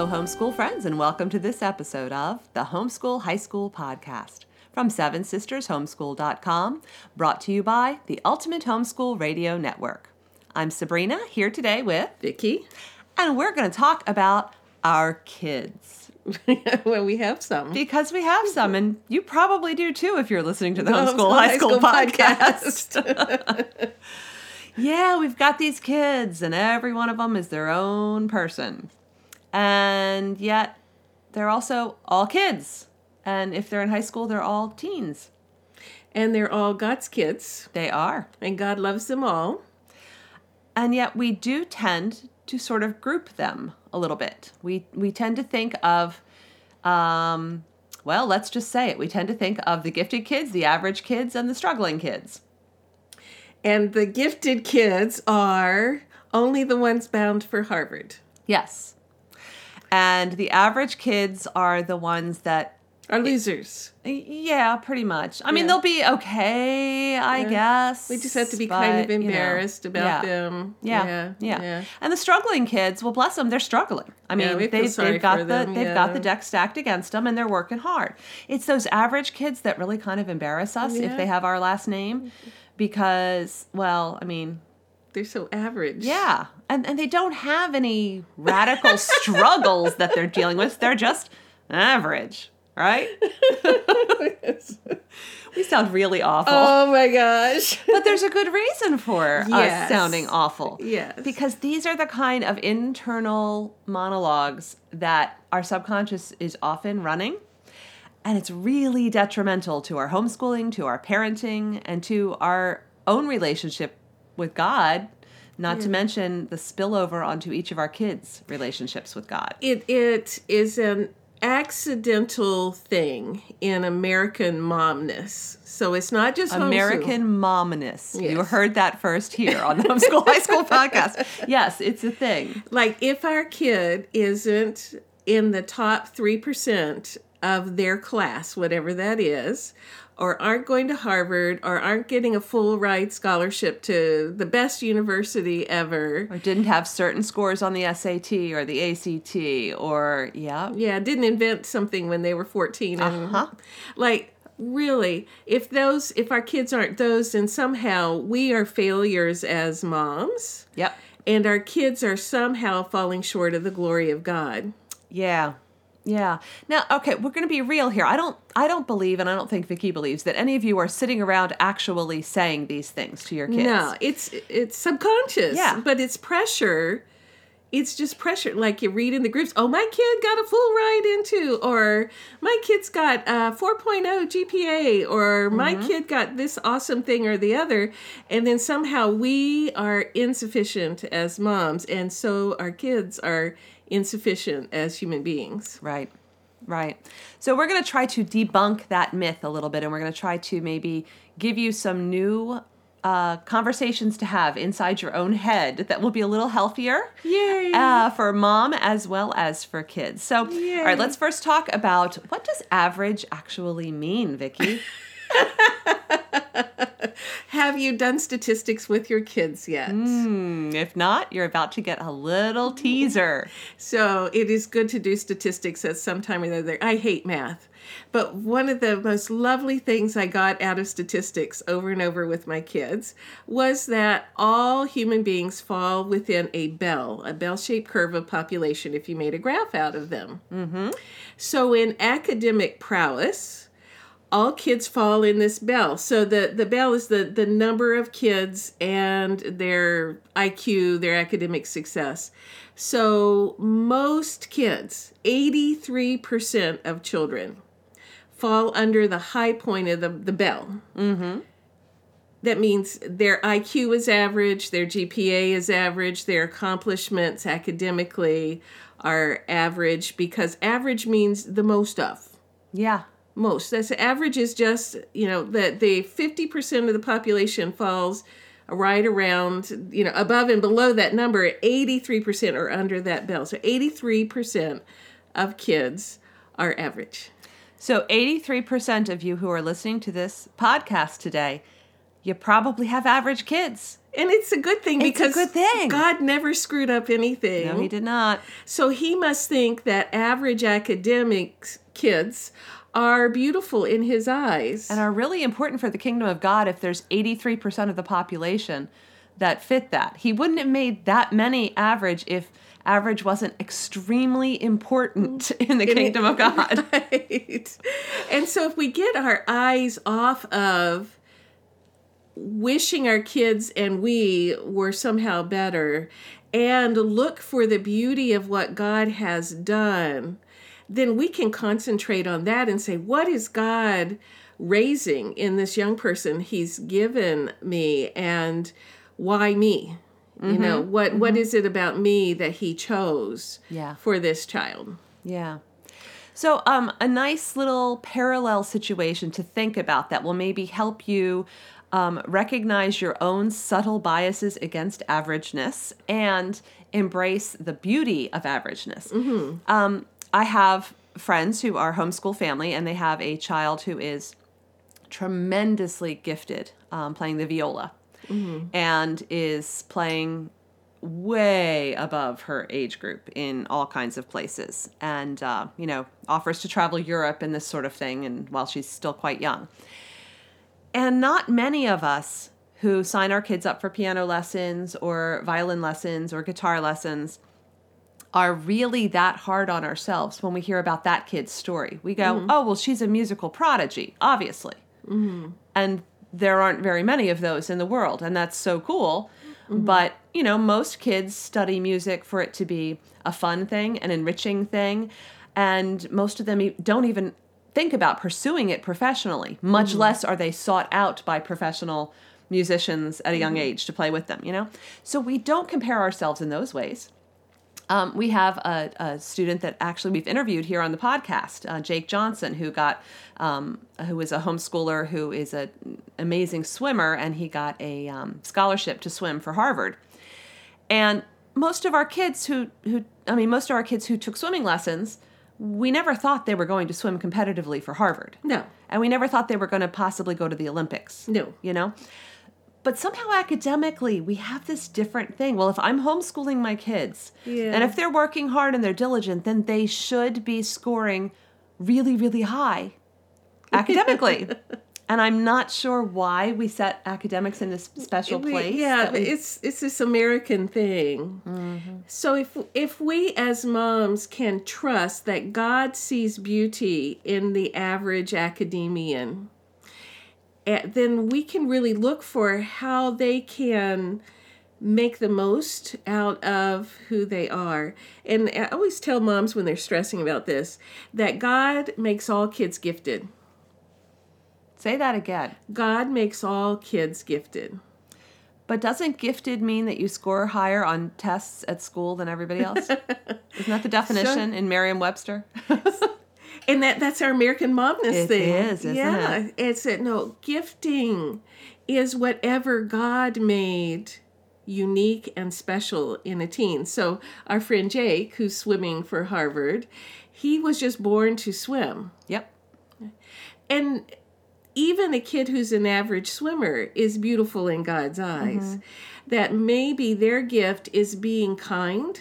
Hello, homeschool friends, and welcome to this episode of the Homeschool High School Podcast from Seven Sisters Homeschool.com, brought to you by the Ultimate Homeschool Radio Network. I'm Sabrina, here today with Vicki. and we're going to talk about our kids well, we have some. because we have some, and you probably do too if you're listening to the The Homeschool, Homeschool High High School, School Podcast. yeah, we've got these kids, and every one of them is their own person. And yet, they're also all kids. And if they're in high school, they're all teens. And they're all God's kids, They are. and God loves them all. And yet, we do tend to sort of group them a little bit. We, we tend to think of, um, well, let's just say it. We tend to think of the gifted kids, the average kids, and the struggling kids. And the gifted kids are only the ones bound for Harvard. Yes. And the average kids are the ones that Are losers. Yeah, pretty much. I mean, they'll be okay, I Yeah. guess. We just have to be kind of but, you know, embarrassed about yeah. them. Yeah, yeah, yeah. And the struggling kids, well, bless them, they're struggling. I mean, Yeah, feel they've, got the them, they've got the deck stacked against them, and they're working hard. It's those average kids that really kind of embarrass us if they have our last name, because, well, I mean, They're so average. yeah, and and they don't have any radical struggles that they're dealing with. They're just average, right? we sound really awful. Oh my gosh. But there's a good reason for us sounding awful. Yes. Because these are the kind of internal monologues that our subconscious is often running. And it's really detrimental to our homeschooling, to our parenting, and to our own relationship with God, not to mention the spillover onto each of our kids' relationships with God. it it is an accidental thing in American momness. So it's not just. American momness. You heard that first here on the Homeschool High School podcast. Yes, it's a thing. like if our kid isn't in the top 3% of their class whatever that is or aren't going to harvard or aren't getting a full ride scholarship to the best university ever or didn't have certain scores on the SAT or the ACT or yeah. yeah didn't invent something when they were 14 and Uh-huh. like really if those if our kids aren't those then somehow we are failures as moms Yep. and our kids are somehow falling short of the glory of god Yeah. Yeah. Now, okay, we're going to be real here. I don't I don't believe and I don't think Vicki believes that any of you are sitting around actually saying these things to your kids. No, it's it's subconscious. Yeah. But it's pressure. It's just pressure. Like you read in the groups, oh, my kid got a full ride into, or my kid's got a 4.0 GPA, or my Mm-hmm. kid got this awesome thing or the other. And then somehow we are insufficient as moms, and so our kids are insufficient as human beings. Right. Right. So we're going to try to debunk that myth a little bit and we're going to try to maybe give you some new uh, conversations to have inside your own head that will be a little healthier. Yay. Uh, for mom as well as for kids. So, all Yay. right, let's first talk about what does average actually mean, Vicki? Have you done statistics with your kids yet? Hmm, if not, you're about to get a little teaser. So it is good to do statistics at some time or other. I hate math. But one of the most lovely things I got out of statistics over and over with my kids was that all human beings fall within a bell, a bell shaped curve of population, if you made a graph out of them. Mm-hmm. So in academic prowess, all kids fall in this bell. So the, the bell is the, the number of kids and their IQ, their academic success. So most kids, 83% of children, fall under the high point of the, the bell. Mm-hmm. That means their IQ is average, their GPA is average, their accomplishments academically are average because average means the most of Yeah. Most. That's average is just you know that the fifty percent of the population falls right around you know above and below that number. Eighty three percent are under that bell. So eighty three percent of kids are average. So 83% of you who are listening to this podcast today you probably have average kids. And it's a good thing It's because good thing. God never screwed up anything. No, he did not. So he must think that average academic kids are beautiful in his eyes. And are really important for the kingdom of God if there's 83% of the population that fit that. He wouldn't have made that many average if average wasn't extremely important in the kingdom of God. right. And so if we get our eyes off of wishing our kids and we were somehow better and look for the beauty of what God has done, then we can concentrate on that and say, what is God raising in this young person he's given me and why me? You know, what what is it about me that he chose Yeah. for this child? Yeah. So, um, a nice little parallel situation to think about that will maybe help you um, recognize your own subtle biases against averageness and embrace the beauty of averageness. Um, I have friends who are homeschool family, and they have a child who is tremendously gifted um, playing the viola. And is playing way above her age group in all kinds of places. And uh, you know offers to travel europe and this sort of thing and while she's still quite young. And not many of us who sign our kids up for piano lessons or violin lessons or guitar lessons are really that hard on ourselves when we hear about that kid's story. We go, mm-hmm. oh, well, she's a musical prodigy, obviously. Mm-hmm. And there aren't very many of those in the world, and that's so cool. Mm-hmm. But, you know, most kids study music for it to be a fun thing, an enriching thing, and most of them don't even think about pursuing it professionally, much less are they sought out by professional musicians at a young age to play with them, you know? So we don't compare ourselves in those ways. Um, we have a, a student that actually we've interviewed here on the podcast, uh, Jake Johnson, who got um, who is a homeschooler who is an amazing swimmer, and he got a um, scholarship to swim for Harvard. And most of our kids who who I mean, most of our kids who took swimming lessons, we never thought they were going to swim competitively for Harvard, No. and we never thought they were going to possibly go to the Olympics No. you know but somehow academically we have this different thing well if i'm homeschooling my kids Yeah. and if they're working hard and they're diligent then they should be scoring really really high academically and i'm not sure why we set academics in this special We- place yeah, we- it's it's this American thing. Mm-hmm. So if if we as moms can trust that God sees beauty in the average academician, then we can really look for how they can make the most out of who they are. And I always tell moms when they're stressing about this that God makes all kids gifted. say that again God makes all kids gifted. but doesn't gifted mean that you score higher on tests at school than everybody else isn't that the definition in merriam-webster And that that's our American momness It thing. is, isn't yeah. it? It's that no, gifting is whatever God made unique and special in a teen. So our friend Jake, who's swimming for Harvard, he was just born to swim. yep And even a kid who's an average swimmer is beautiful in God's eyes. Mm-hmm. That maybe their gift is being kind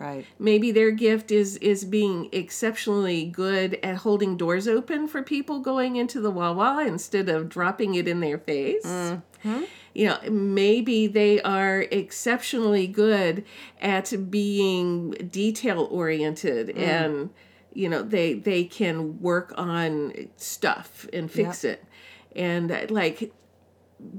right. Maybe their gift is is being exceptionally good at holding doors open for people going into the wawa instead of dropping it in their face. Mm-hmm. You know maybe they are exceptionally good at being detail oriented mm. and you know they they can work on stuff and fix it. And like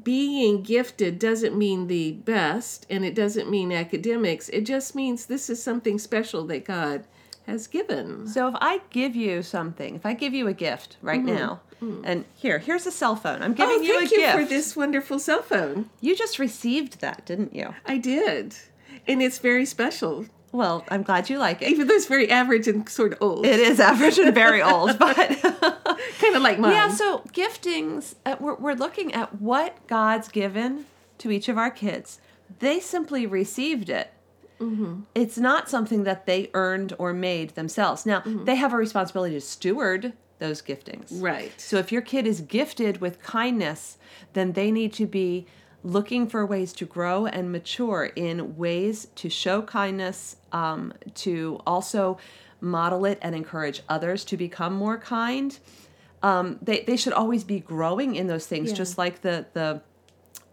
being gifted doesn't mean the best and it doesn't mean academics. It just means this is something special that god has given. So if I give you something, if I give you a gift right mm-hmm. now, mm-hmm. and here, here's a cell phone. I'm giving oh you a thank you gift. for this wonderful cell phone. You just received that, didn't you? i did. And it's very special Well, I'm glad you like it. even though it's very average and sort of old It is average and very old, but kind of like mine yeah. So giftings, uh, we're we're looking at what God's given to each of our kids. They simply received it. It's not something that they earned or made themselves. Now they have a responsibility to steward those giftings. Right. So if your kid is gifted with kindness, then they need to be looking for ways to grow and mature in ways to show kindness, um, to also model it and encourage others to become more kind. Um, they, they should always be growing in those things, Yeah. just like the the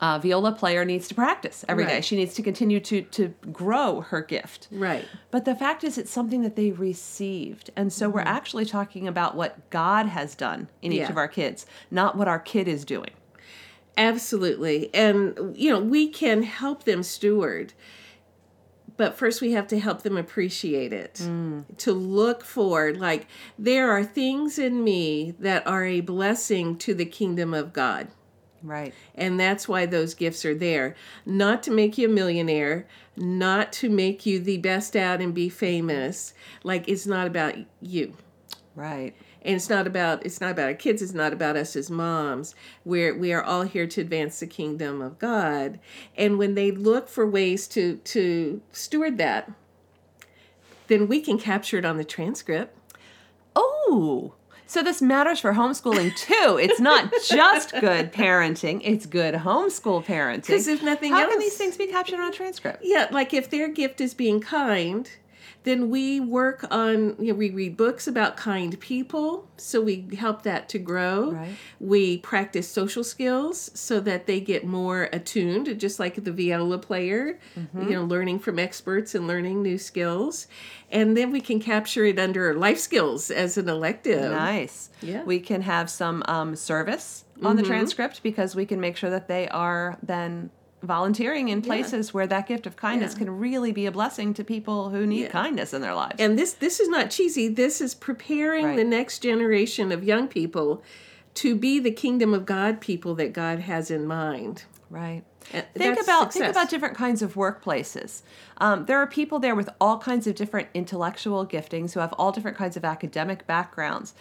uh, viola player needs to practice every day. Right. She needs to continue to to grow her gift. Right. But the fact is, it's something that they received. And so we're actually talking about what God has done in each Mm-hmm. Of our kids, not what our kid is doing. Absolutely. And, you know, we can help them steward, but first we have to help them appreciate it. Mm. To look for, like, there are things in me that are a blessing to the kingdom of God. Right. And that's why those gifts are there. Not to make you a millionaire, not to make you the best out and be famous. Like, it's not about you Right. And it's not about it's not about our kids it's not about us as moms we're we are all here to advance the kingdom of god and when they look for ways to to steward that then we can capture it on the transcript Oh, so this matters for homeschooling too. It's not just good parenting, it's good homeschool parenting. Because if nothing How can these things be captured on a transcript? yeah like if their gift is being kind then we work on you know we read books about kind people so we help that to grow Right. we practice social skills so that they get more attuned just like the viola player you know learning from experts and learning new skills and then we can capture it under life skills as an elective Nice. Yeah. We can have some um, service on the transcript because we can make sure that they are then volunteering in places where that gift of kindness Yeah. can really be a blessing to people who need Yeah. kindness in their lives. and this this is not cheesy this is preparing Right. the next generation of young people to be the kingdom of god people that god has in mind right. And think about think about different kinds of workplaces. Um, there are people there with all kinds of different intellectual giftings who have all different kinds of academic backgrounds,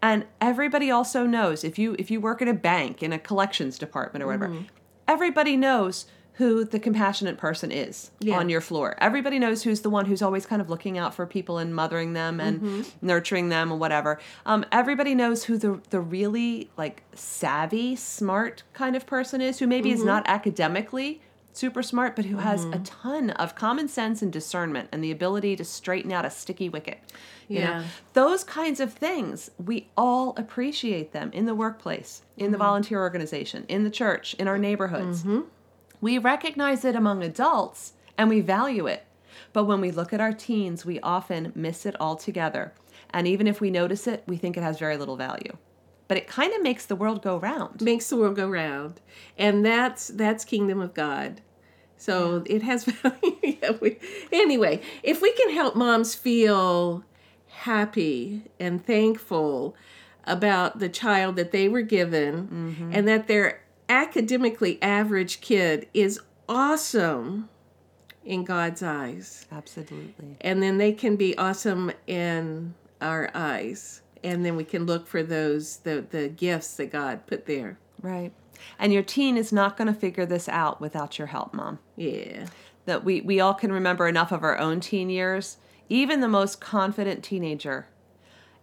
and everybody also knows if you if you work at a bank in a collections department or whatever, Mm-hmm. Everybody knows who the compassionate person is Yeah. on your floor. Everybody knows who's the one who's always kind of looking out for people and mothering them and Mm-hmm. nurturing them and whatever. Um, everybody knows who the the really like savvy, smart kind of person is, who maybe is Mm-hmm. not academically super smart, but who has a ton of common sense and discernment and the ability to straighten out a sticky wicket. You know, Yeah. those kinds of things, we all appreciate them in the workplace, in Mm-hmm. the volunteer organization, in the church, in our neighborhoods. We recognize it among adults and we value it. But when we look at our teens, we often miss it altogether. And even if we notice it, we think it has very little value. But it kind of makes the world go round. makes the world go round and that's that's kingdom of god so it has value. Yeah, we- anyway if we can help moms feel happy and thankful about the child that they were given mm-hmm. and that their academically average kid is awesome in god's eyes. Absolutely. and then they can be awesome in our eyes. And then we can look for those the the gifts that god put there Right. And your teen is not going to figure this out without your help, mom. yeah That we, we all can remember enough of our own teen years. Even the most confident teenager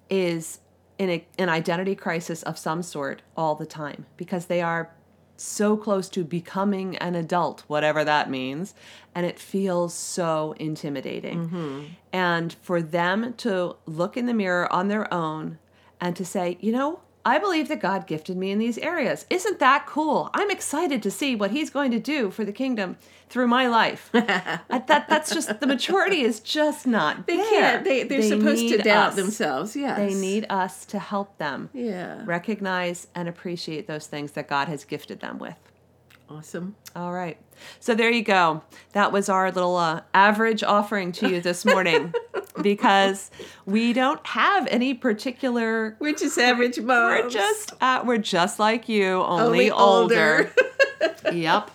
is in a, an identity crisis of some sort all the time because they are so close to becoming an adult, whatever that means, and it feels so intimidating. Mm-hmm. And for them to look in the mirror on their own and to say, you know, I believe that God gifted me in these areas. Isn't that cool? I'm excited to see what He's going to do for the kingdom through my life. That that's just the maturity is just not They there. can't. They they're supposed to doubt us. themselves. Yes. They need us to help them Yeah. recognize and appreciate those things that God has gifted them with. Awesome. All right. So there you go. That was our little uh, average offering to you this morning because we don't have any particular. We're just average moms. We're just uh, we're just like you, only, Only older. older. yep.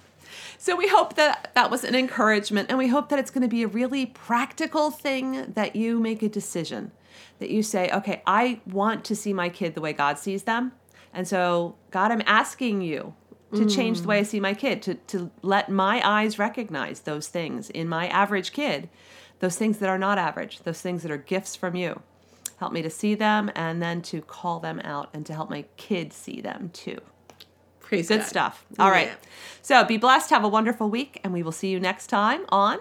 So we hope that that was an encouragement, and we hope that it's going to be a really practical thing that you make a decision, that you say, okay, I want to see my kid the way God sees them, and so God, I'm asking you to change the mm. way I see my kid, to to let my eyes recognize those things in my average kid, those things that are not average, those things that are gifts from you. help me to see them, and then to call them out and to help my kids see them too. Praise Good God. stuff. All right. Yeah. So be blessed. Have a wonderful week, and we will see you next time on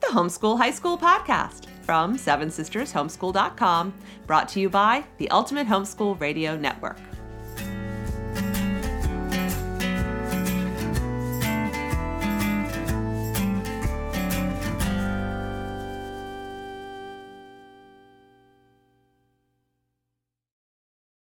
the Homeschool High School Podcast from Seven Sisters Homeschool.com, brought to you by the Ultimate Homeschool Radio Network.